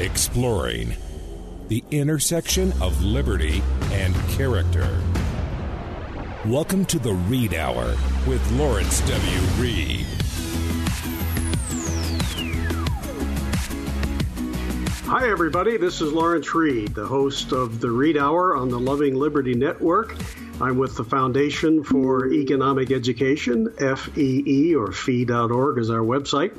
exploring the intersection of liberty and character. Welcome to the Reed Hour with Lawrence W. Reed. Hi, everybody. This is Lawrence Reed, the host of the Reed Hour on the Loving Liberty Network. I'm with the Foundation for Economic Education, FEE or fee.org is our website.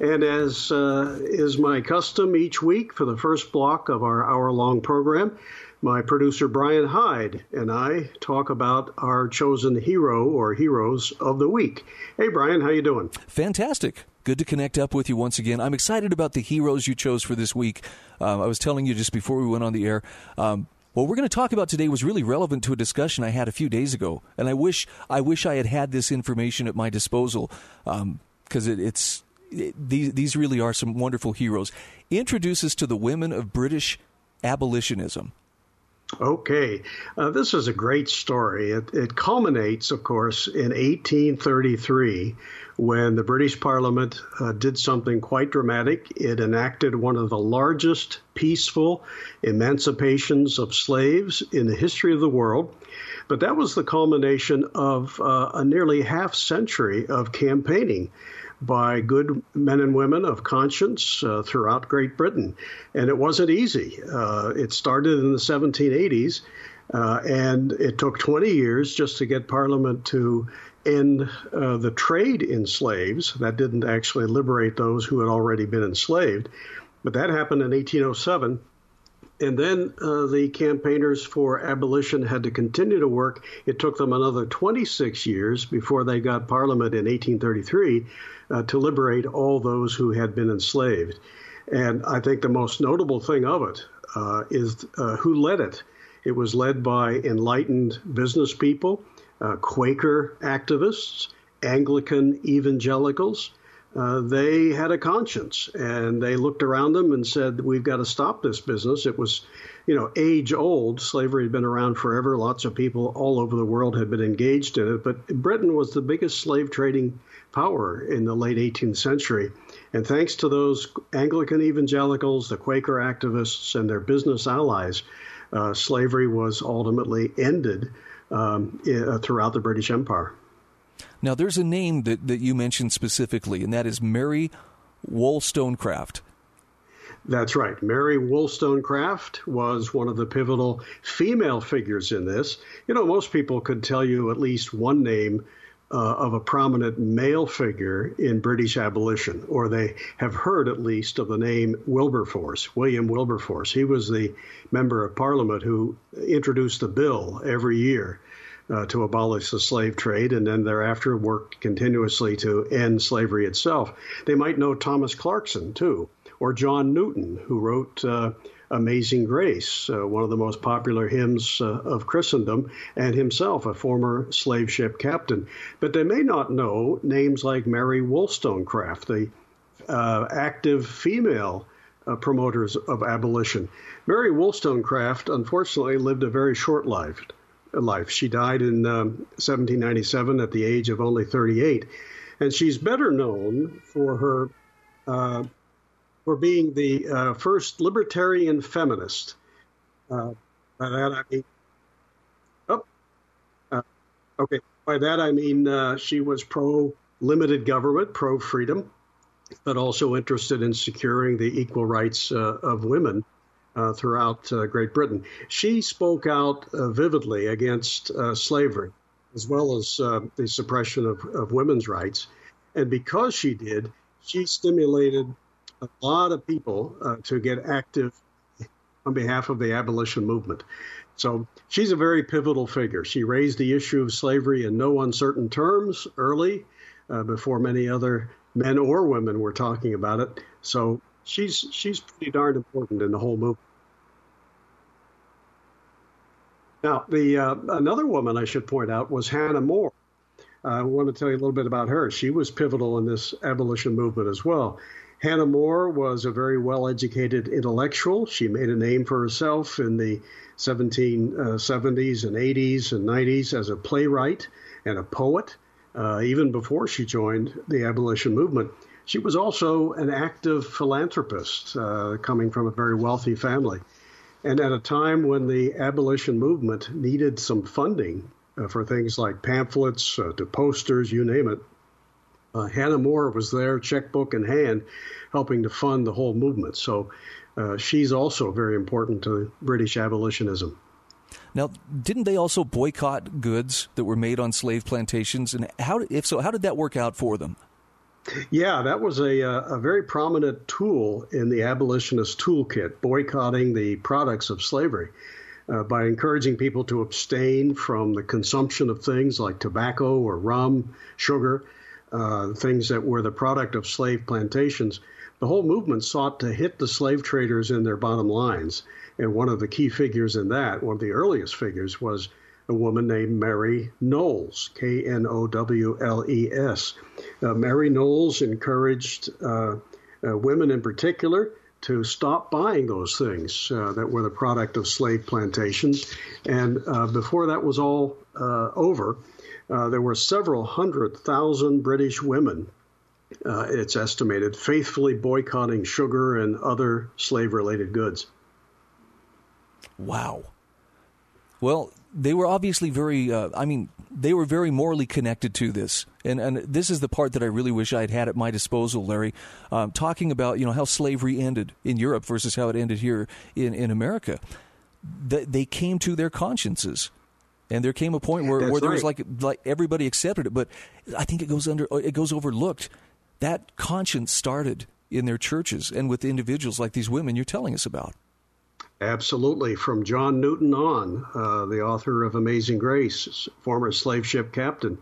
And as uh, is my custom each week for the first block of our hour long program, my producer Brian Hyde and I talk about our chosen hero or heroes of the week. Hey Brian, how you doing? Fantastic. Good to connect up with you once again. I'm excited about the heroes you chose for this week. Um, I was telling you just before we went on the air. Um, what we're going to talk about today was really relevant to a discussion I had a few days ago, and I wish I wish I had had this information at my disposal because um, it, it's it, these these really are some wonderful heroes. Introduce us to the women of British abolitionism. Okay, uh, this is a great story. It, it culminates, of course, in 1833 when the British Parliament uh, did something quite dramatic. It enacted one of the largest peaceful emancipations of slaves in the history of the world. But that was the culmination of uh, a nearly half century of campaigning by good men and women of conscience uh, throughout Great Britain. And it wasn't easy. Uh, it started in the 1780s, uh, and it took 20 years just to get Parliament to end uh, the trade in slaves. That didn't actually liberate those who had already been enslaved. But that happened in 1807. And then uh, the campaigners for abolition had to continue to work. It took them another 26 years before they got Parliament in 1833 uh, to liberate all those who had been enslaved. And I think the most notable thing of it uh, is uh, who led it. It was led by enlightened business people uh, Quaker activists, Anglican evangelicals. Uh, they had a conscience and they looked around them and said, We've got to stop this business. It was, you know, age old. Slavery had been around forever. Lots of people all over the world had been engaged in it. But Britain was the biggest slave trading power in the late 18th century. And thanks to those Anglican evangelicals, the Quaker activists, and their business allies, uh, slavery was ultimately ended um, uh, throughout the British Empire. Now, there's a name that, that you mentioned specifically, and that is Mary Wollstonecraft. That's right. Mary Wollstonecraft was one of the pivotal female figures in this. You know, most people could tell you at least one name uh, of a prominent male figure in British abolition, or they have heard at least of the name Wilberforce, William Wilberforce. He was the member of parliament who introduced the bill every year uh, to abolish the slave trade and then thereafter worked continuously to end slavery itself. They might know Thomas Clarkson, too, or John Newton, who wrote. Uh, Amazing Grace, uh, one of the most popular hymns uh, of Christendom, and himself a former slave ship captain. But they may not know names like Mary Wollstonecraft, the uh, active female uh, promoters of abolition. Mary Wollstonecraft, unfortunately, lived a very short life. Life. She died in um, 1797 at the age of only 38, and she's better known for her uh, for being the uh, first libertarian feminist. Uh, by that I mean, oh, uh, okay. By that I mean uh, she was pro limited government, pro freedom, but also interested in securing the equal rights uh, of women. Uh, throughout Great Britain, she spoke out vividly against slavery, as well as the suppression of, of women's rights. And because she did, she stimulated a lot of people uh, to get active on behalf of the abolition movement. So she's a very pivotal figure. She raised the issue of slavery in no uncertain terms early, uh, before many other men or women were talking about it. So she's she's pretty darn important in the whole movement. Now, the uh, another woman I should point out was Hannah More. Uh, I want to tell you a little bit about her. She was pivotal in this abolition movement as well. Hannah More was a very well educated intellectual. She made a name for herself in the 1770s and 80s and 90s as a playwright and a poet, uh, even before she joined the abolition movement. She was also an active philanthropist, uh, coming from a very wealthy family. And at a time when the abolition movement needed some funding uh, for things like pamphlets, uh, to posters, you name it, uh, Hannah More was there, checkbook in hand, helping to fund the whole movement. So uh, she's also very important to British abolitionism. Now, didn't they also boycott goods that were made on slave plantations? And how, if so, how did that work out for them? Yeah, that was a, uh, a very prominent tool in the abolitionist toolkit, boycotting the products of slavery. Uh, by encouraging people to abstain from the consumption of things like tobacco or rum, sugar, uh, things that were the product of slave plantations, the whole movement sought to hit the slave traders in their bottom lines. And one of the key figures in that, one of the earliest figures, was a woman named Mary Knowles, K N O W L E S. Uh, Mary Knowles encouraged uh, uh, women in particular to stop buying those things uh, that were the product of slave plantations. And uh, before that was all uh, over, there were several hundred thousand British women it's estimated, faithfully boycotting sugar and other slave related goods. Wow. Well, they were obviously very, uh, I mean, they were very morally connected to this. And, and this is the part that I really wish I had had at my disposal, Larry, um, talking about, you know, how slavery ended in Europe versus how it ended here in, in America. The, they came to their consciences. And there came a point where, where there right. was like like everybody accepted it, but I think it goes under it goes overlooked. That conscience started in their churches and with individuals like these women you're telling us about. Absolutely. From John Newton on, uh, the author of Amazing Grace, former slave ship captain,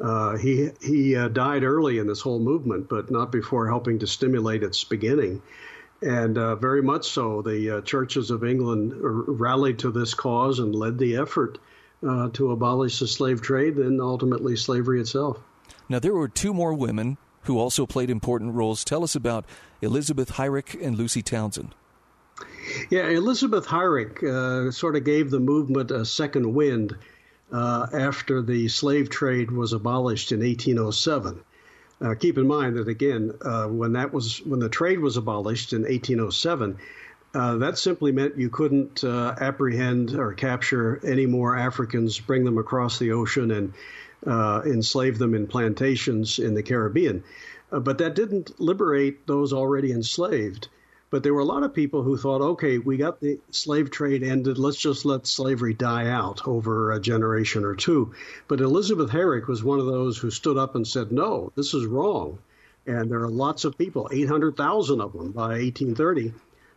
uh, he he uh, died early in this whole movement, but not before helping to stimulate its beginning. And uh, very much so, the uh, churches of England rallied to this cause and led the effort uh, to abolish the slave trade and ultimately slavery itself. Now, there were two more women who also played important roles. Tell us about Elizabeth Heyrick and Lucy Townsend. Yeah, Elizabeth Heyrick uh, sort of gave the movement a second wind uh, after the slave trade was abolished in 1807. Uh, keep in mind that again, uh, when that was when the trade was abolished in 1807, uh, that simply meant you couldn't uh, apprehend or capture any more Africans, bring them across the ocean, and enslave them in plantations in the Caribbean. but that didn't liberate those already enslaved. But there were a lot of people who thought, okay, we got the slave trade ended. Let's just let slavery die out over a generation or two. But Elizabeth Heyrick was one of those who stood up and said, no, this is wrong. And there are lots of people, 800,000 of them by 1830,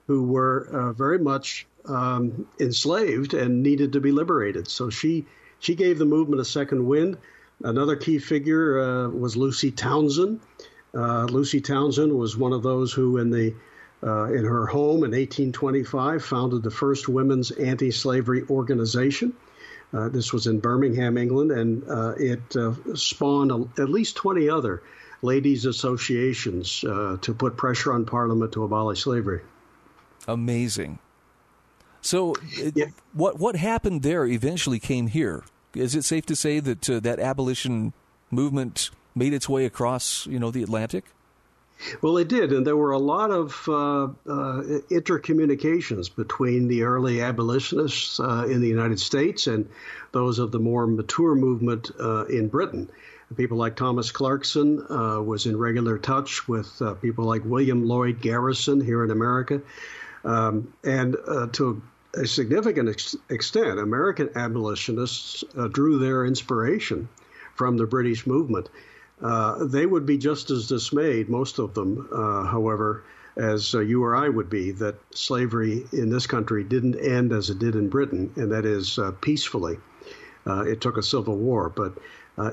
who were uh, very much um, enslaved and needed to be liberated. So she she gave the movement a second wind. Another key figure uh, was Lucy Townsend. Uh, Lucy Townsend was one of those who, in the uh, in her home in 1825, founded the first women's anti slavery organization. Uh, this was in Birmingham, England, and uh, it uh, spawned a, at least 20 other ladies' associations uh, to put pressure on Parliament to abolish slavery. Amazing. So, yeah. what what happened there eventually came here. Is it safe to say that uh, that abolition movement made its way across, you know, the Atlantic? Well, it did, and there were a lot of uh, uh, intercommunications between the early abolitionists uh, in the United States and those of the more mature movement uh, in Britain. People like Thomas Clarkson uh, was in regular touch with uh, people like William Lloyd Garrison here in America, um, and to a significant ex- extent, American abolitionists drew their inspiration from the British movement. Uh, they would be just as dismayed, most of them, uh, however, as uh, you or I would be, that slavery in this country didn't end as it did in Britain, and that is uh, peacefully. Uh, it took a civil war. But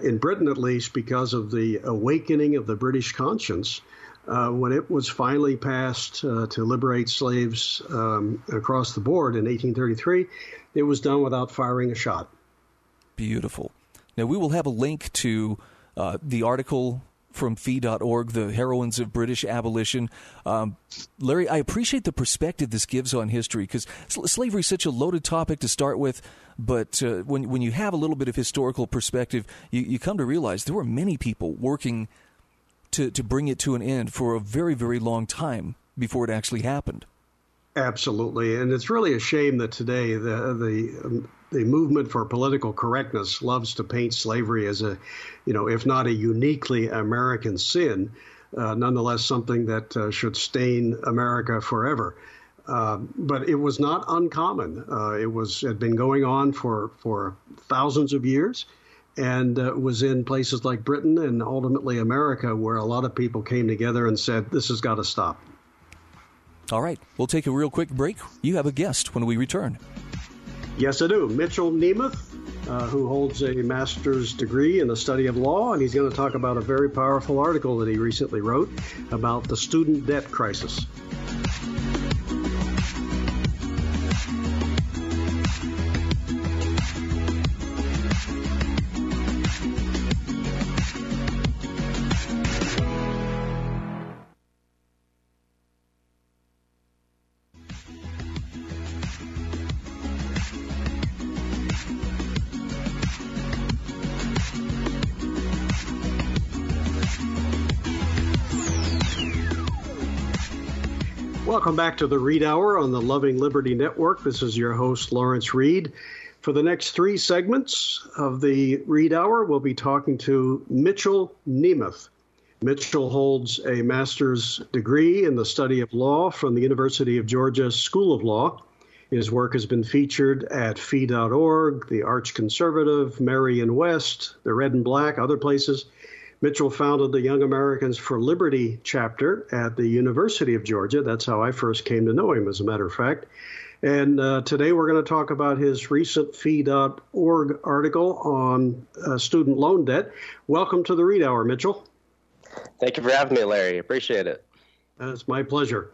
in Britain, at least, because of the awakening of the British conscience, when it was finally passed to liberate slaves um, across the board in 1833, it was done without firing a shot. Beautiful. Now, we will have a link to uh, the article from fee.org, The Heroines of British Abolition. Um, Larry, I appreciate the perspective this gives on history because slavery is such a loaded topic to start with. But uh, when, when you have a little bit of historical perspective, you, you come to realize there were many people working to, to bring it to an end for a very, very long time before it actually happened. Absolutely, and it's really a shame that today the the um, the movement for political correctness loves to paint slavery as a, you know, if not a uniquely American sin, uh, nonetheless something that uh, should stain America forever. Uh, but it was not uncommon. Uh, it was had been going on for for thousands of years, and uh, was in places like Britain and ultimately America, where a lot of people came together and said, "This has got to stop." All right, we'll take a real quick break. You have a guest when we return. Yes, I do. Mitchell Nemeth, uh, who holds a master's degree in the study of law, and he's going to talk about a very powerful article that he recently wrote about the student debt crisis. Back to the Reed Hour on the Loving Liberty Network. This is your host, Lawrence Reed. For the next three segments of the Reed Hour, we'll be talking to Mitchell Nemeth. Mitchell holds a master's degree in the study of law from the University of Georgia School of Law. His work has been featured at fee.org, the Arch Conservative, Merion West, the Red and Black, other places. Mitchell founded the Young Americans for Liberty chapter at the University of Georgia. That's how I first came to know him, as a matter of fact. And uh, today we're going to talk about his recent fee.org article on uh, student loan debt. Welcome to the Reed Hour, Mitchell. Thank you for having me, Larry. Appreciate it. It's my pleasure.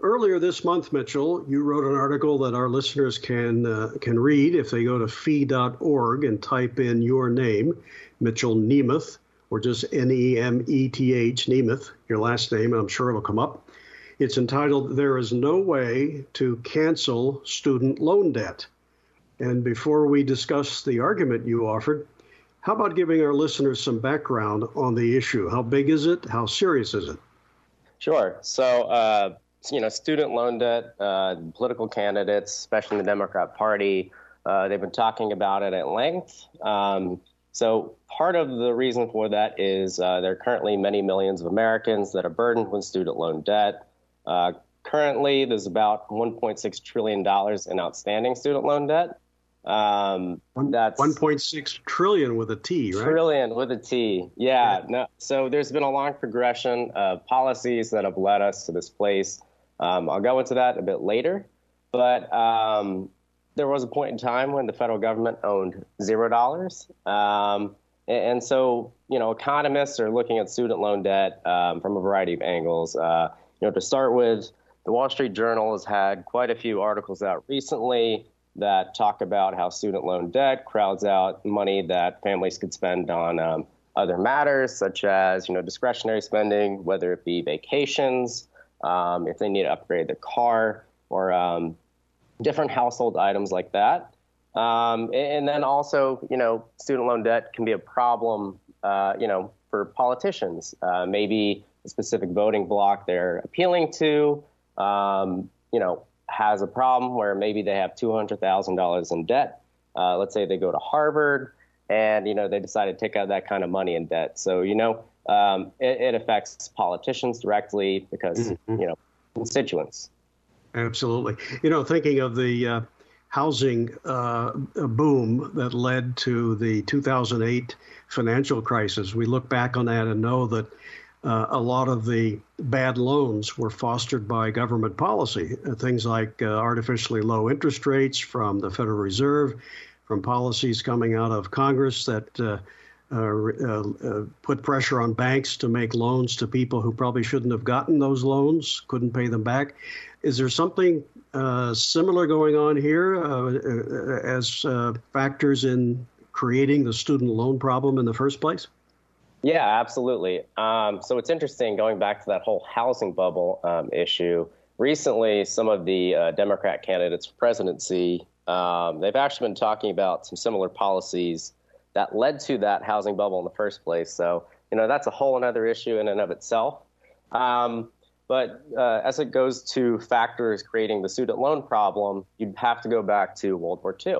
Earlier this month, Mitchell, you wrote an article that our listeners can uh, can read if they go to fee.org and type in your name, Mitchell Nemeth or just N E M E T H, Nemeth, your last name, and I'm sure it'll come up. It's entitled There is No Way to Cancel Student Loan Debt. And before we discuss the argument you offered, how about giving our listeners some background on the issue? How big is it? How serious is it? Sure. So, uh, you know, student loan debt, uh, political candidates, especially in the Democrat Party, uh, they've been talking about it at length. Um, so part of the reason for that is uh, there are currently many millions of Americans that are burdened with student loan debt. Uh, currently, there's about 1.6 trillion dollars in outstanding student loan debt. Um, that's 1.6 trillion with a T, right? Trillion with a T. Yeah. yeah. No, so there's been a long progression of policies that have led us to this place. Um, I'll go into that a bit later, but um, there was a point in time when the federal government owned zero dollars. Um, and, so, you know, economists are looking at student loan debt um, from a variety of angles. Uh, you know, to start with, the Wall Street Journal has had quite a few articles out recently that talk about how student loan debt crowds out money that families could spend on um, other matters, such as, you know, discretionary spending, whether it be vacations, um, if they need to upgrade their car, or um, different household items like that. Um, and then also, you know, student loan debt can be a problem, uh, you know, for politicians. Uh, maybe a specific voting bloc they're appealing to, um, you know, has a problem where maybe they have $200,000 in debt. Uh, let's say they go to Harvard and, you know, they decide to take out that kind of money in debt. So, you know, um, it, it, affects politicians directly because, mm-hmm. you know, constituents. Absolutely. You know, thinking of the uh, housing uh, boom that led to the 2008 financial crisis, we look back on that and know that uh, a lot of the bad loans were fostered by government policy. Uh, things like uh, artificially low interest rates from the Federal Reserve, from policies coming out of Congress that uh, uh, put pressure on banks to make loans to people who probably shouldn't have gotten those loans, couldn't pay them back. Is there something uh, similar going on here uh, uh, as uh, factors in creating the student loan problem in the first place? Yeah, absolutely. Um, so it's interesting going back to that whole housing bubble um, issue. Recently, some of the uh, Democrat candidates for presidency um, they've actually been talking about some similar policies that led to that housing bubble in the first place. So you know, that's a whole another issue in and of itself. Um, but uh, as it goes to factors creating the student loan problem, you'd have to go back to World War II.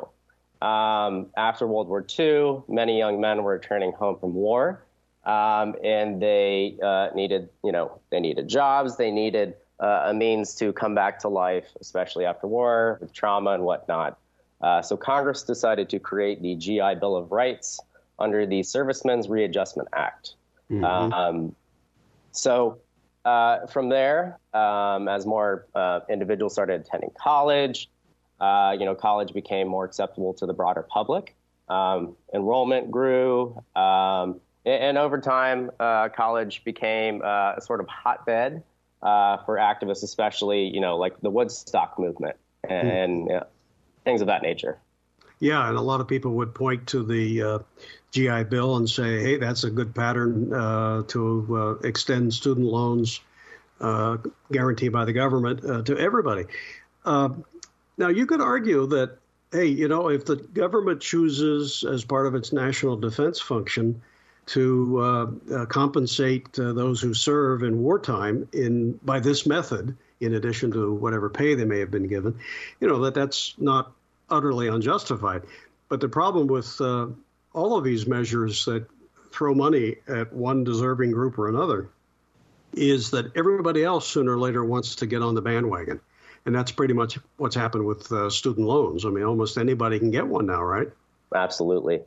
Um, after World War II, many young men were returning home from war, um, and they uh, needed, you know, they needed jobs, they needed uh, a means to come back to life, especially after war, with trauma and whatnot. Uh, so Congress decided to create the GI Bill of Rights under the Servicemen's Readjustment Act. Mm-hmm. Um, so uh, from there, um, as more uh, individuals started attending college, uh, you know, college became more acceptable to the broader public. Um, enrollment grew, um, and, and, over time, uh, college became uh, a sort of hotbed uh, for activists, especially you know, like the Woodstock movement and, mm. things of that nature. Yeah, and a lot of people would point to the GI Bill and say, hey, that's a good pattern uh, to uh, extend student loans uh, guaranteed by the government uh, to everybody. Uh, now, you could argue that, hey, you know, if the government chooses as part of its national defense function to uh, compensate those who serve in wartime in by this method, in addition to whatever pay they may have been given, you know, that that's not utterly unjustified. But the problem with all of these measures that throw money at one deserving group or another is that everybody else sooner or later wants to get on the bandwagon. And that's pretty much what's happened with uh, student loans. I mean, almost anybody can get one now, right? Absolutely.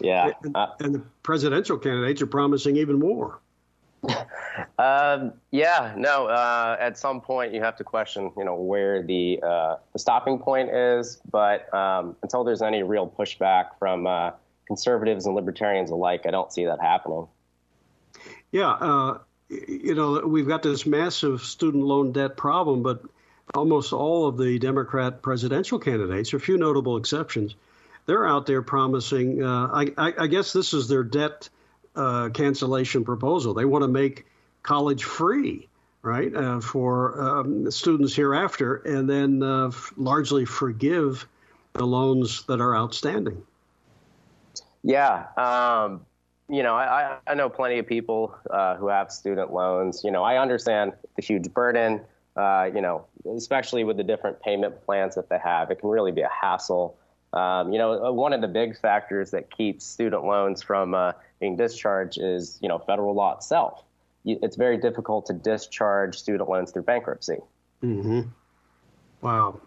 Yeah. And, uh, and the presidential candidates are promising even more. Um, yeah, no. Uh, at some point, you have to question, you know, where the uh, the stopping point is. But um, until there's any real pushback from uh, conservatives and libertarians alike, I don't see that happening. Yeah, uh, you know, we've got this massive student loan debt problem, but almost all of the Democrat presidential candidates, a few notable exceptions, they're out there promising. Uh, I, I, I, guess this is their debt uh, cancellation proposal. They want to make college free, right, uh, for um, students hereafter, and then uh, f- largely forgive the loans that are outstanding. Yeah. Um, you know, I, I know plenty of people uh, who have student loans. You know, I understand the huge burden, uh, you know, especially with the different payment plans that they have. It can really be a hassle. Um, you know, uh, one of the big factors that keeps student loans from uh, being discharged is, you know, federal law itself. It's very difficult to discharge student loans through bankruptcy. Mm-hmm. Wow.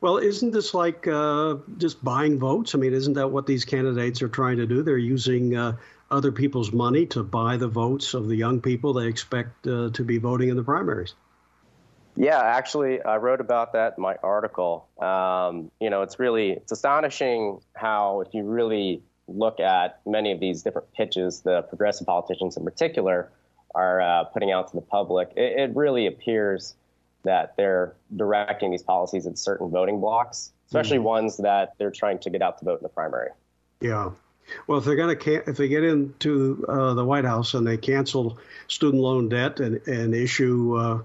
Well, isn't this like uh, just buying votes? I mean, isn't that what these candidates are trying to do? They're using uh, other people's money to buy the votes of the young people they expect uh, to be voting in the primaries. Yeah, actually, I wrote about that in my article. Um, you know, it's really it's astonishing how, if you really look at many of these different pitches, the progressive politicians in particular are uh, putting out to the public, it, it really appears that they're directing these policies at certain voting blocks, especially mm ones that they're trying to get out to vote in the primary. Yeah. Well, if they're going to if they get into uh, the White House and they cancel student loan debt and and issue uh,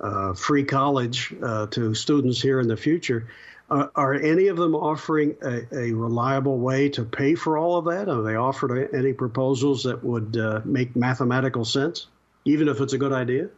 uh, free college uh, to students here in the future, uh, are any of them offering a, a, reliable way to pay for all of that? Are they offered any proposals that would uh, make mathematical sense, even if it's a good idea?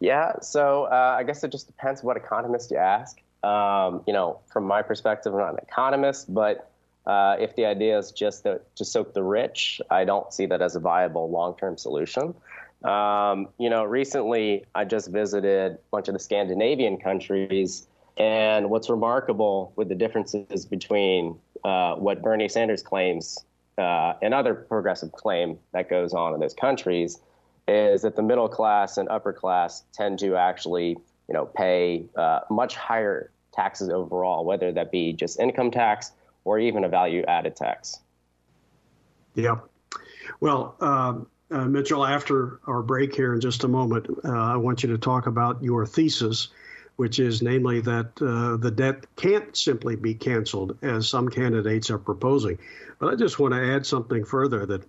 Yeah, so uh, I guess it just depends what economist you ask. Um, you know, from my perspective, I'm not an economist, but uh, if the idea is just to, to soak the rich, I don't see that as a viable long-term solution. Um, you know, recently I just visited a bunch of the Scandinavian countries, and what's remarkable with the differences between uh, what Bernie Sanders claims uh, and other progressive claim that goes on in those countries is that the middle class and upper class tend to actually, you know, pay uh, much higher taxes overall, whether that be just income tax or even a value added tax. Yeah. Well, uh, uh, Mitchell, after our break here in just a moment, uh, I want you to talk about your thesis which is namely that uh, the debt can't simply be canceled, as some candidates are proposing. But I just want to add something further that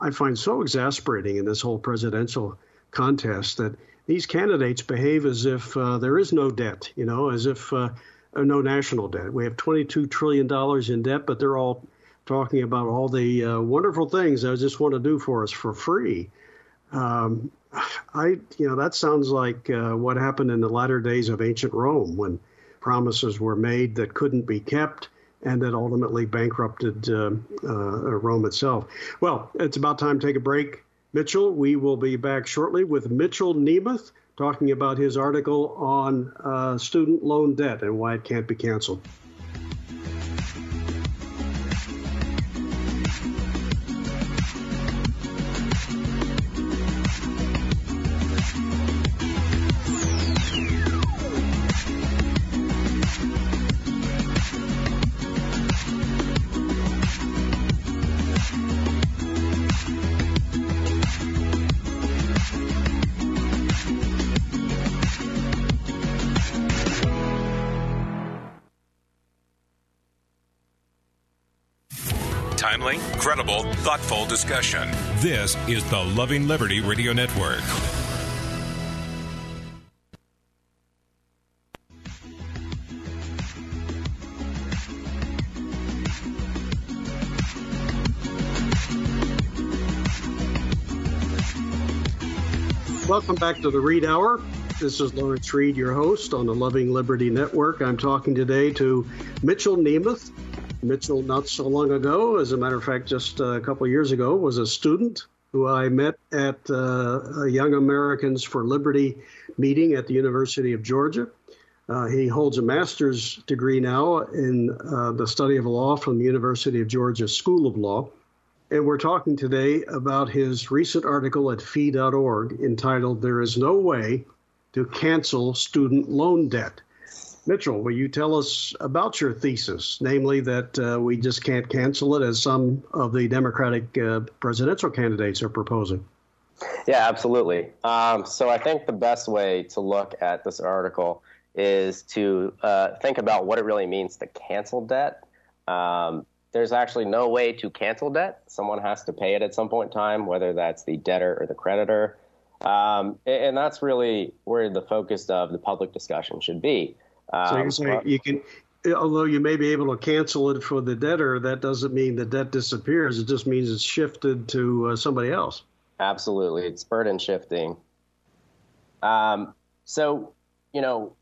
I find so exasperating in this whole presidential contest that these candidates behave as if uh, there is no debt, you know, as if uh, no national debt. We have $22 trillion in debt, but they're all talking about all the uh, wonderful things I just want to do for us for free. Um, I, you know, that sounds like uh, what happened in the latter days of ancient Rome when promises were made that couldn't be kept and that ultimately bankrupted uh, uh, Rome itself. Well, it's about time to take a break. Mitchell, we will be back shortly with Mitchell Nemeth talking about his article on uh, student loan debt and why it can't be canceled. Thoughtful discussion. This is the Loving Liberty Radio Network. Welcome back to the Reed Hour. This is Lawrence Reed, your host on the Loving Liberty Network. I'm talking today to Mitchell Nemeth, Mitchell, not so long ago, as a matter of fact, just a couple years ago, was a student who I met at uh, a Young Americans for Liberty meeting at the University of Georgia. Uh, he holds a master's degree now in uh, the study of law from the University of Georgia School of Law. And we're talking today about his recent article at fee.org entitled There is No Way to Cancel Student Loan Debt. Mitchell, will you tell us about your thesis, namely that uh, we just can't cancel it as some of the Democratic uh, presidential candidates are proposing? Yeah, absolutely. Um, so I think the best way to look at this article is to uh, think about what it really means to cancel debt. Um, there's actually no way to cancel debt. Someone has to pay it at some point in time, whether that's the debtor or the creditor. Um, and that's really where the focus of the public discussion should be. Um, so you're saying you can, although you may be able to cancel it for the debtor, that doesn't mean the debt disappears. It just means it's shifted to uh, somebody else. Absolutely, it's burden shifting. Um, so, you know,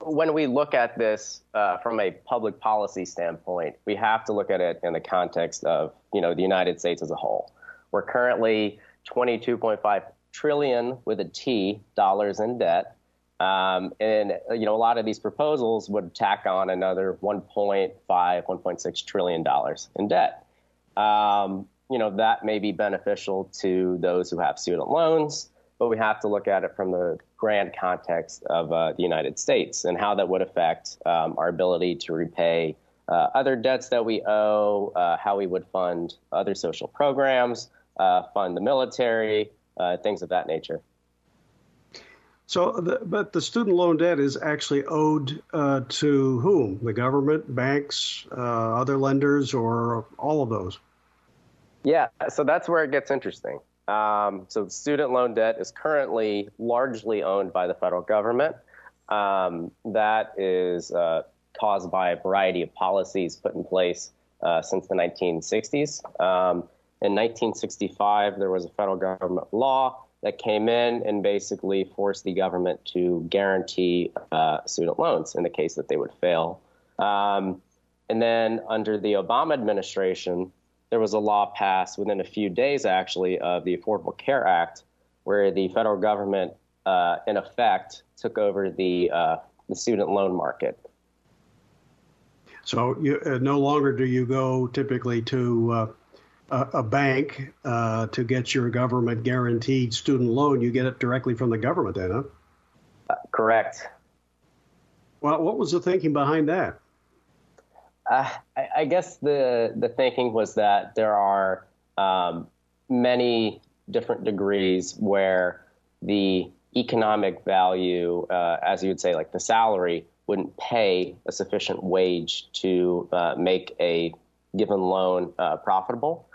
when we look at this uh, from a public policy standpoint, we have to look at it in the context of, you know, the United States as a whole. We're currently 22.5 trillion with a T dollars in debt. Um, and you know, a lot of these proposals would tack on another 1.5, 1.6 trillion dollars in debt. Um, you know, that may be beneficial to those who have student loans, but we have to look at it from the grand context of uh, the United States and how that would affect um, our ability to repay uh, other debts that we owe, uh, how we would fund other social programs, uh, fund the military, uh, things of that nature. So, the, but the student loan debt is actually owed uh, to whom? The government, banks, uh, other lenders, or all of those? Yeah, so that's where it gets interesting. Um, so, student loan debt is currently largely owned by the federal government. Um, that is uh, caused by a variety of policies put in place uh, since the 1960s. Um, in 1965, there was a federal government law that came in and basically forced the government to guarantee uh, student loans in the case that they would fail. Um, and then under the Obama administration, there was a law passed within a few days, actually, of the Affordable Care Act, where the federal government, uh, in effect, took over the uh, the student loan market. So you, uh, no longer do you go typically to uh, a, a bank uh, to get your government guaranteed student loan, you get it directly from the government, then, huh? Uh, correct. Well, what was the thinking behind that? Uh, I, I, guess the the thinking was that there are um, many different degrees where the economic value, uh, as you would say, like the salary, wouldn't pay a sufficient wage to uh, make a given loan uh, profitable.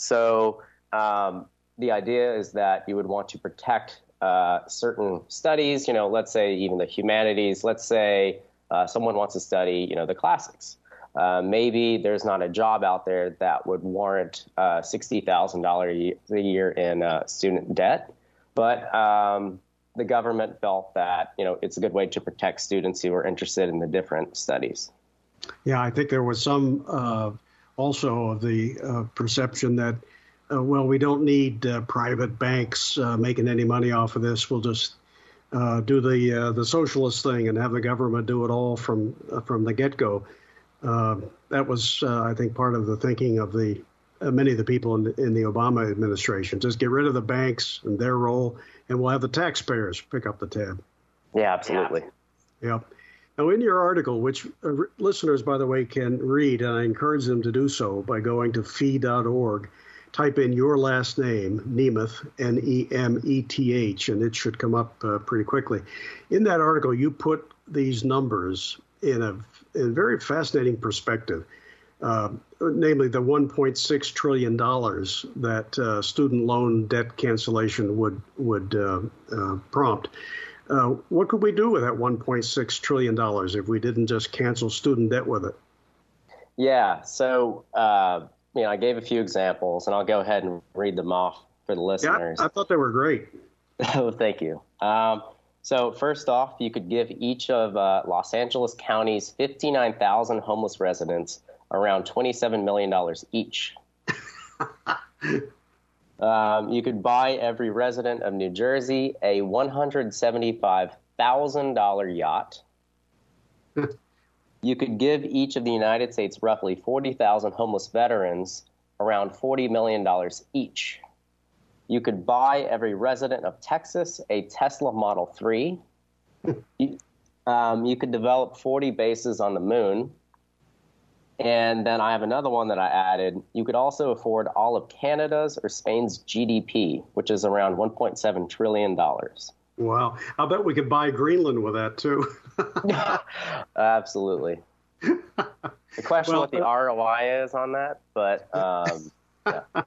So um, the idea is that you would want to protect uh, certain studies. You know, let's say even the humanities. Let's say uh, someone wants to study, you know, the classics. uh, maybe there's not a job out there that would warrant uh, $60,000 a year in uh, student debt. But um, the government felt that you know it's a good way to protect students who are interested in the different studies. Yeah, I think there was some uh, also of the uh, perception that uh, well, we don't need uh, private banks uh, making any money off of this. We'll just uh, do the the socialist thing and have the government do it all from from the get go. that was, I think, part of the thinking of the many of the people in the, in the Obama administration. Just get rid of the banks and their role, and we'll have the taxpayers pick up the tab. Yeah, absolutely. Yeah. Now, in your article, which uh, listeners, by the way, can read, and I encourage them to do so by going to fee.org, type in your last name, Nemeth, N E M E T H, and it should come up uh, pretty quickly. In that article, you put these numbers in a, in very fascinating perspective. Uh, namely the 1.6 trillion dollars that uh, student loan debt cancellation would would uh, uh prompt. Uh, what could we do with that 1.6 trillion dollars if we didn't just cancel student debt with it? Yeah, so uh, you know, I gave a few examples, and I'll go ahead and read them off for the listeners. Yeah, I thought they were great. oh, thank you. Um, so first off, you could give each of uh, Los Angeles County's 59,000 homeless residents around $27 million each. um, you could buy every resident of New Jersey a $175,000 yacht. you could give each of the United States roughly 40,000 homeless veterans around $40 million each. You could buy every resident of Texas a Tesla Model 3. you, um, you could develop 40 bases on the moon. And then I have another one that I added. You could also afford all of Canada's or Spain's GDP, which is around $1.7 trillion. Wow. I bet we could buy Greenland with that too. Absolutely. The question well, what the uh, ROI is on that, but um, yeah.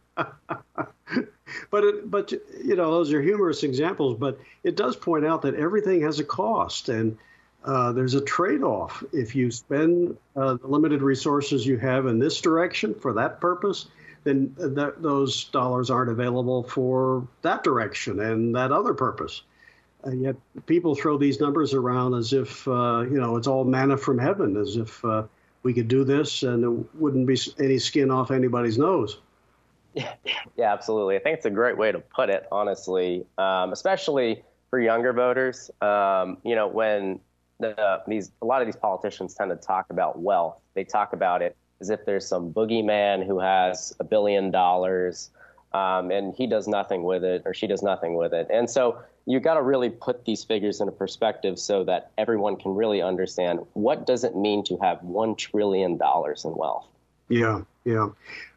but it, but you know those are humorous examples, but it does point out that everything has a cost and uh, there's a trade-off. If you spend uh, the limited resources you have in this direction for that purpose, then that, those dollars aren't available for that direction and that other purpose. And yet people throw these numbers around as if uh, you know it's all manna from heaven, as if uh, we could do this and it wouldn't be any skin off anybody's nose. Yeah, yeah, absolutely. I think it's a great way to put it, honestly, um, especially for younger voters. Um, you know, when the, these a lot of these politicians tend to talk about wealth. They talk about it as if there's some boogeyman who has a billion dollars um, and he does nothing with it or she does nothing with it. And so you got to really put these figures into perspective so that everyone can really understand what does it mean to have one trillion dollars in wealth. Yeah, yeah.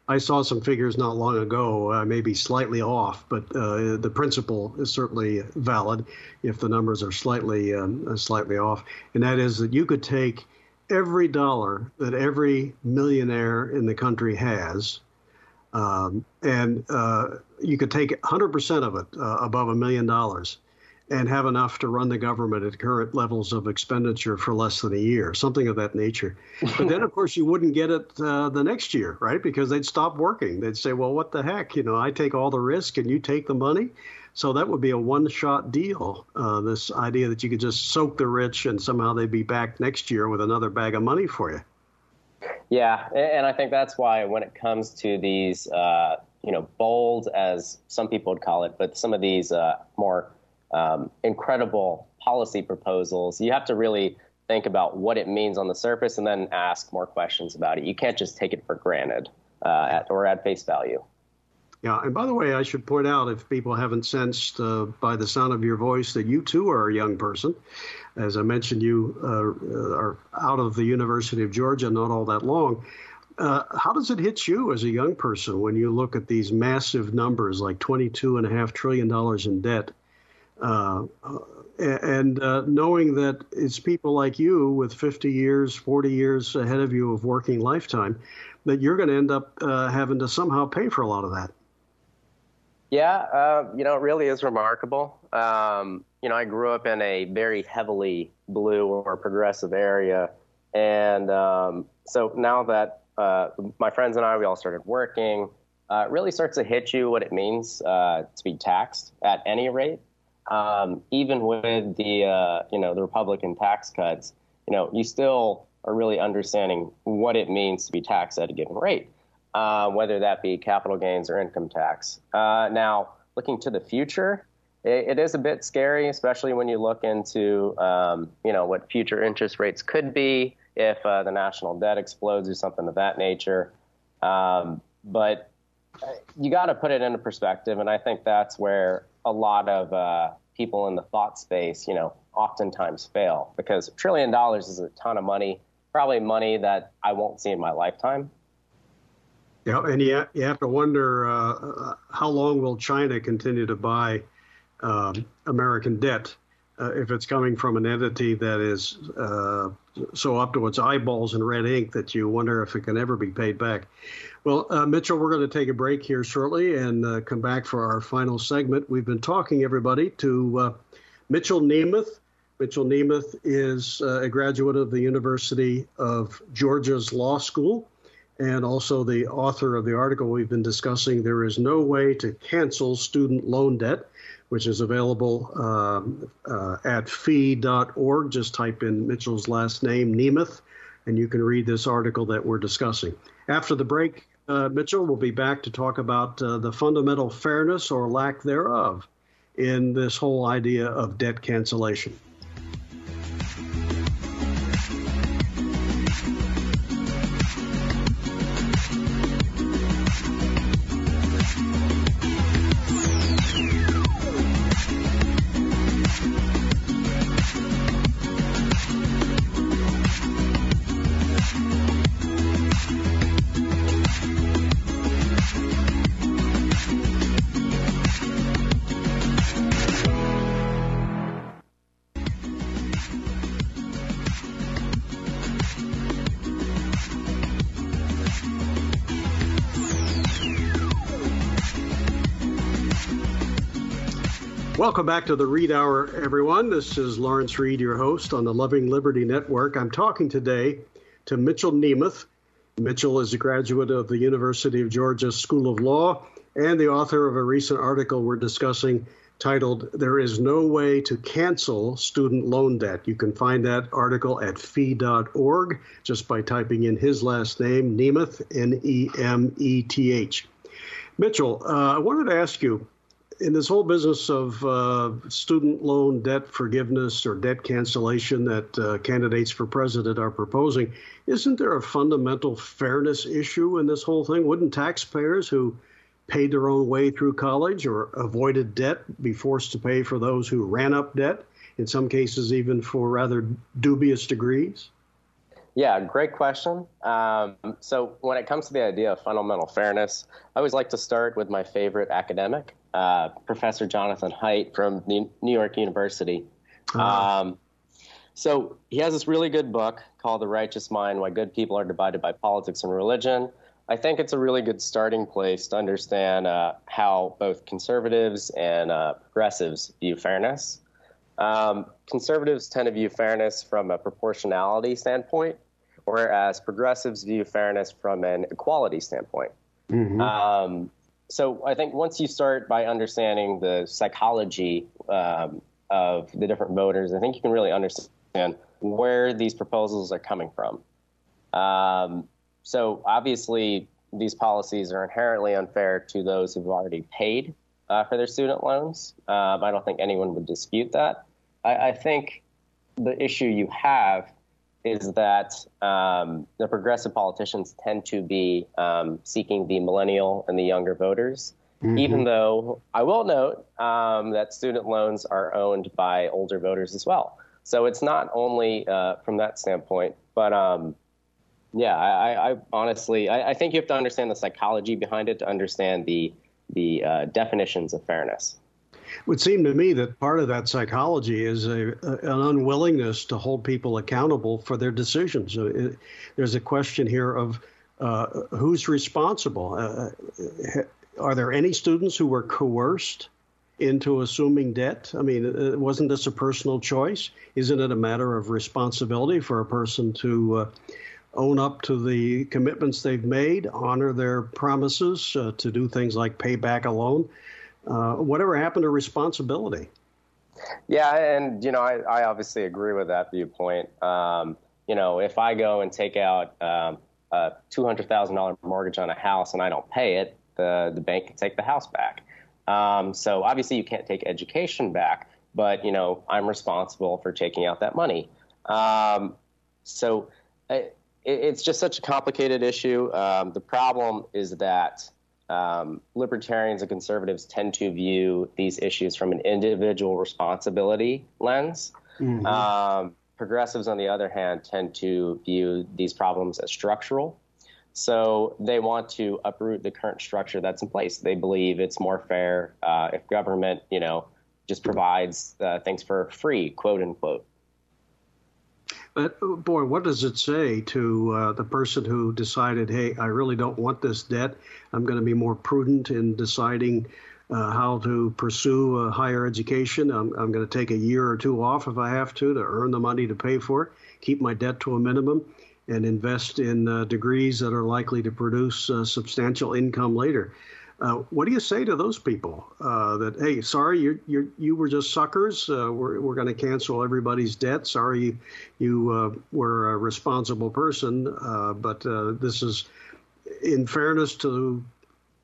I saw some figures not long ago, uh, maybe slightly off, but uh, the principle is certainly valid if the numbers are slightly um, uh, slightly off, and that is that you could take every dollar that every millionaire in the country has, um, and uh, you could take 100% of it uh, above a million dollars, and have enough to run the government at current levels of expenditure for less than a year, something of that nature. But then, of course, you wouldn't get it uh, the next year, right? Because they'd stop working. They'd say, well, what the heck? You know, I take all the risk and you take the money. So that would be a one shot deal. Uh, this idea that you could just soak the rich and somehow they'd be back next year with another bag of money for you. Yeah, and I think that's why when it comes to these, uh, you know, bold as some people would call it, but some of these uh, more um, incredible policy proposals, you have to really think about what it means on the surface and then ask more questions about it. You can't just take it for granted uh, at, or at face value. Yeah, and by the way, I should point out if people haven't sensed uh, by the sound of your voice that you too are a young person. As I mentioned, you uh, are out of the University of Georgia not all that long. Uh, how does it hit you as a young person when you look at these massive numbers like $22.5 trillion in debt? Uh, and uh, knowing that it's people like you with 50 years, 40 years ahead of you of working lifetime, that you're going to end up uh, having to somehow pay for a lot of that. Yeah, uh, you know, it really is remarkable. Um, you know, I grew up in a very heavily blue or progressive area, And um, so now that uh, my friends and I, we all started working, uh, it really starts to hit you what it means to be taxed at any rate. Um, even with the uh, you know the Republican tax cuts, you know you still are really understanding what it means to be taxed at a given rate, uh, whether that be capital gains or income tax. Uh, now, looking to the future, it, it is a bit scary, especially when you look into um, you know what future interest rates could be if uh, the national debt explodes or something of that nature. Um, but you got to put it into perspective, and I think that's where a lot of uh, people in the thought space, you know, oftentimes fail because a trillion dollars is a ton of money, probably money that I won't see in my lifetime. Yeah, and you, you have to wonder uh, how long will China continue to buy um, American debt uh, if it's coming from an entity that is uh, so up to its eyeballs in red ink that you wonder if it can ever be paid back. Well, uh, Mitchell, we're going to take a break here shortly and uh, come back for our final segment. We've been talking, everybody, to uh, Mitchell Nemeth. Mitchell Nemeth is uh, a graduate of the University of Georgia's Law School and also the author of the article we've been discussing, There is No Way to Cancel Student Loan Debt which is available um, uh, at fee.org. Just type in Mitchell's last name, Nemeth, and you can read this article that we're discussing. After the break, uh, Mitchell will be back to talk about uh, the fundamental fairness or lack thereof in this whole idea of debt cancellation. Welcome back to the Reed Hour, everyone. This is Lawrence Reed, your host on the Loving Liberty Network. I'm talking today to Mitchell Nemeth. Mitchell is a graduate of the University of Georgia School of Law and the author of a recent article we're discussing titled There is No Way to Cancel Student Loan Debt. You can find that article at fee.org just by typing in his last name, Nemeth, N E M E T H. Mitchell, uh, I wanted to ask you in this whole business of uh, student loan debt forgiveness or debt cancellation that uh, candidates for president are proposing, isn't there a fundamental fairness issue in this whole thing? Wouldn't taxpayers who paid their own way through college or avoided debt be forced to pay for those who ran up debt, in some cases, even for rather dubious degrees? Yeah, great question. Um, so, when it comes to the idea of fundamental fairness, I always like to start with my favorite academic, uh, Professor Jonathan Haidt from New York University. Uh-huh. Um, so he has this really good book called The Righteous Mind Why Good People Are Divided by Politics and Religion. I think it's a really good starting place to understand uh, how both conservatives and uh, progressives view fairness. Um, conservatives tend to view fairness from a proportionality standpoint, whereas progressives view fairness from an equality standpoint. Mm-hmm. Um, so I think once you start by understanding the psychology um, of the different voters, I think you can really understand where these proposals are coming from. Um, so obviously, these policies are inherently unfair to those who've already paid uh, for their student loans. Um, I don't think anyone would dispute that. I, I think the issue you have is that um, the progressive politicians tend to be um, seeking the millennial and the younger voters, mm-hmm. even though I will note um, that student loans are owned by older voters as well. So it's not only uh, from that standpoint, but um, yeah, I, I honestly I, I, think you have to understand the psychology behind it to understand the the uh, definitions of fairness would seem to me that part of that psychology is a, an unwillingness to hold people accountable for their decisions. It, there's a question here of uh, who's responsible. Uh, are there any students who were coerced into assuming debt? I mean, uh, wasn't this a personal choice? Isn't it a matter of responsibility for a person to uh, own up to the commitments they've made, honor their promises uh, to do things like pay back a loan? Uh, whatever happened to responsibility? Yeah, and you know, I, I obviously agree with that viewpoint. Um, you know, if I go and take out um, a two hundred thousand dollar mortgage on a house and I don't pay it, the the bank can take the house back. Um, so obviously, you can't take education back, but you know, I'm responsible for taking out that money. Um, so it, it's just such a complicated issue. Um, the problem is that um, libertarians and conservatives tend to view these issues from an individual responsibility lens. Mm-hmm. Um, progressives, on the other hand, tend to view these problems as structural. So they want to uproot the current structure that's in place. They believe it's more fair uh, if government, you know, just provides uh, things for free, quote unquote. But boy, what does it say to uh, the person who decided, hey, I really don't want this debt. I'm going to be more prudent in deciding uh, how to pursue a higher education. I'm, I'm going to take a year or two off if I have to to earn the money to pay for it, keep my debt to a minimum, and invest in uh, degrees that are likely to produce uh, substantial income later. Uh, what do you say to those people uh, that hey, sorry, you you you were just suckers. Uh, we're we're going to cancel everybody's debt. Sorry, you, you uh, were a responsible person, uh, but this is in fairness to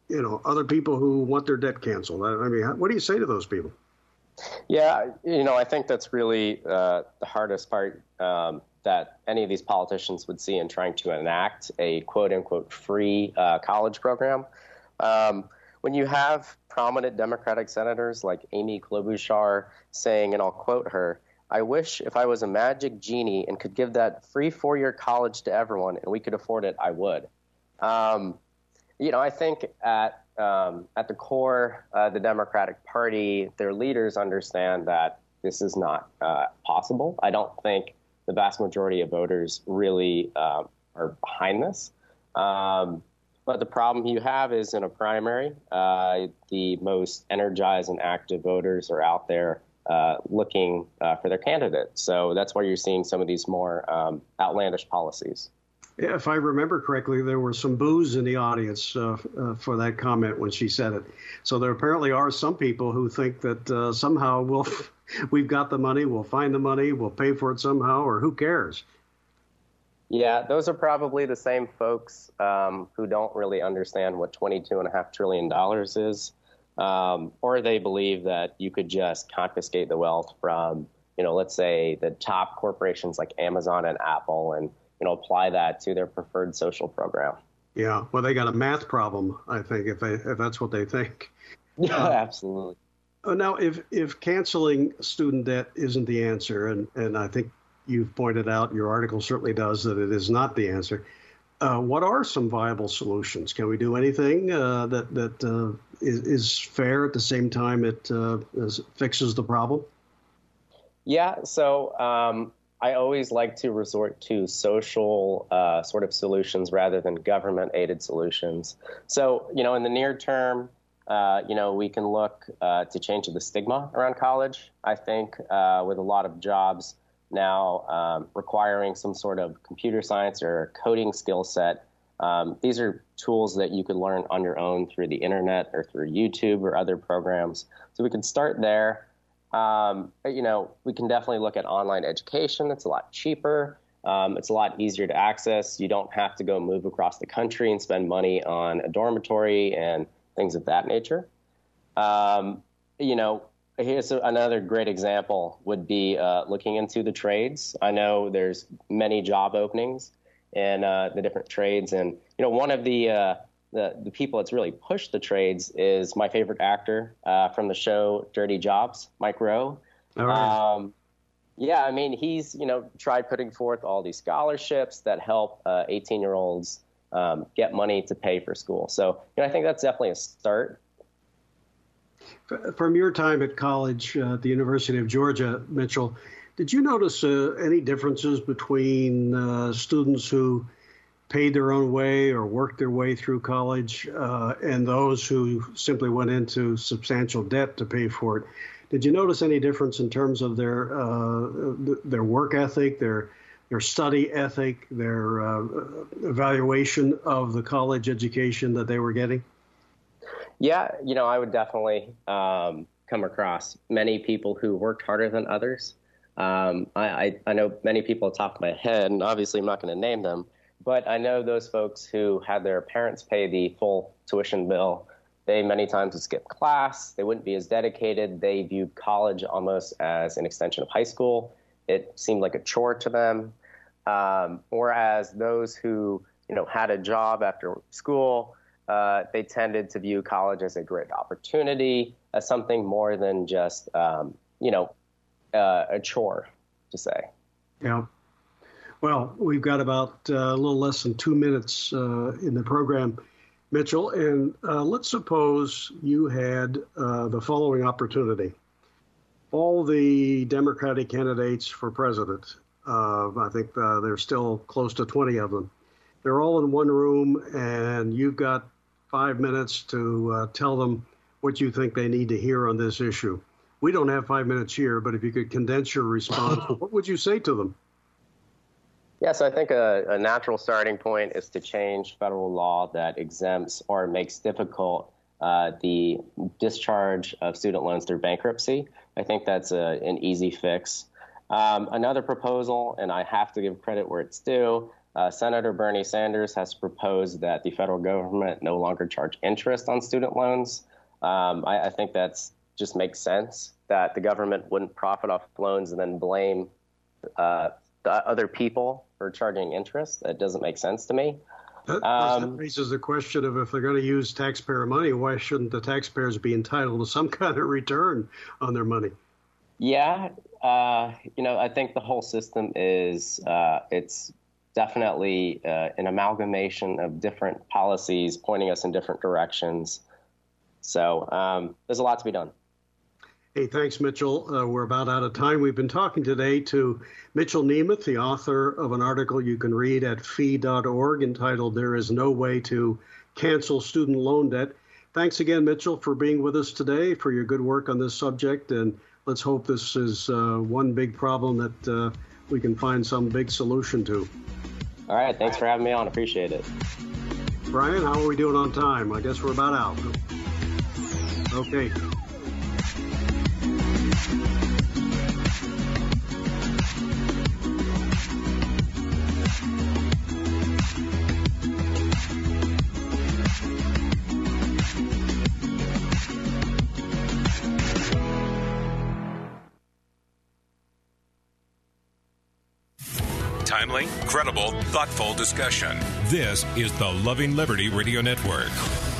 you know other people who want their debt canceled. I, I mean, what do you say to those people? Yeah, you know, I think that's really the hardest part. Um, that any of these politicians would see in trying to enact a quote unquote free college program. Um, when you have prominent Democratic senators like Amy Klobuchar saying, and I'll quote her, I wish if I was a magic genie and could give that free four year college to everyone and we could afford it, I would. Um, you know, I think at, um, at the core, uh, the Democratic Party, their leaders understand that this is not uh, possible. I don't think the vast majority of voters really uh, are behind this. Um, but the problem you have is in a primary, uh, the most energized and active voters are out there uh, looking uh, for their candidate. So that's why you're seeing some of these more um, outlandish policies. Yeah, if I remember correctly, there were some boos in the audience uh, uh, for that comment when she said it. So there apparently are some people who think that uh, somehow we'll, we've got the money, we'll find the money, we'll pay for it somehow, or who cares? Yeah, those are probably the same folks um, who don't really understand what $22.5 trillion is, um, or they believe that you could just confiscate the wealth from, you know, let's say the top corporations like Amazon and Apple and, you know, apply that to their preferred social program. Yeah, well, they got a math problem, I think, if, they, if that's what they think. Yeah, uh, absolutely. Now, if, if canceling student debt isn't the answer, and, and I think you've pointed out, your article certainly does, that it is not the answer. Uh, what are some viable solutions? Can we do anything uh, that that uh, is, is, fair at the same time it uh, fixes the problem? Yeah, so um, I always like to resort to social uh, sort of solutions rather than government-aided solutions. So you know, in the near term, uh, you know, we can look to change the stigma around college. I think with a lot of jobs now um, requiring some sort of computer science or coding skill set. Um, these are tools that you could learn on your own through the internet or through YouTube or other programs. So we could start there. Um, you know, we can definitely look at online education. It's a lot cheaper. Um, it's a lot easier to access. You don't have to go move across the country and spend money on a dormitory and things of that nature. Um, you know, Here's another great example would be uh, looking into the trades. I know there's many job openings in uh, the different trades, and you know one of the, uh, the, the people that's really pushed the trades is my favorite actor uh, from the show Dirty Jobs, Mike Rowe. All right. Um, yeah, I mean he's you know tried putting forth all these scholarships that help 18 uh, year olds um, get money to pay for school. So you know I think that's definitely a start. From your time at college uh, at the University of Georgia, Mitchell, did you notice uh, any differences between uh, students who paid their own way or worked their way through college, uh, and those who simply went into substantial debt to pay for it. Did you notice any difference in terms of their uh, their work ethic, their their study ethic, their uh, evaluation of the college education that they were getting? Yeah, you know, I would definitely um, come across many people who worked harder than others. Um, I, I, I, know many people at the top of my head, and obviously I'm not going to name them, but I know those folks who had their parents pay the full tuition bill. They many times would skip class. They wouldn't be as dedicated. They viewed college almost as an extension of high school. It seemed like a chore to them. Um, whereas those who you know had a job after school, uh, they tended to view college as a great opportunity, as something more than just um, you know uh, a chore to say. Yeah. Well, we've got about uh, a little less than two minutes uh, in the program, Mitchell, and uh, let's suppose you had uh, the following opportunity. All the Democratic candidates for president, I think there's still close to 20 of them, they're all in one room, and you've got five minutes to tell them what you think they need to hear on this issue. We don't have five minutes here, but if you could condense your response, what would you say to them? Yes, I think a, a, natural starting point is to change federal law that exempts or makes difficult uh, the discharge of student loans through bankruptcy. I think that's a, an easy fix. Um, another proposal, and I have to give credit where it's due, uh, Senator Bernie Sanders has proposed that the federal government no longer charge interest on student loans. Um, I, I think that just makes sense that the government wouldn't profit off loans and then blame uh, the other people for charging interest. That doesn't make sense to me. That, um, raises the question of if they're going to use taxpayer money, why shouldn't the taxpayers be entitled to some kind of return on their money? Yeah, uh, you know, I think the whole system is uh, it's definitely uh, an amalgamation of different policies pointing us in different directions. So um, there's a lot to be done. Hey, thanks, Mitchell. Uh, we're about out of time. We've been talking today to Mitchell Nemeth, the author of an article you can read at fee.org entitled There is No Way to Cancel Student Loan Debt. Thanks again, Mitchell, for being with us today, for your good work on this subject. And let's hope this is uh, one big problem that uh, we can find some big solution to. All right. Thanks for having me on. Appreciate it. Brian, how are we doing on time? I guess we're about out. Okay. Timely, credible, thoughtful discussion. This is the Loving Liberty Radio Network.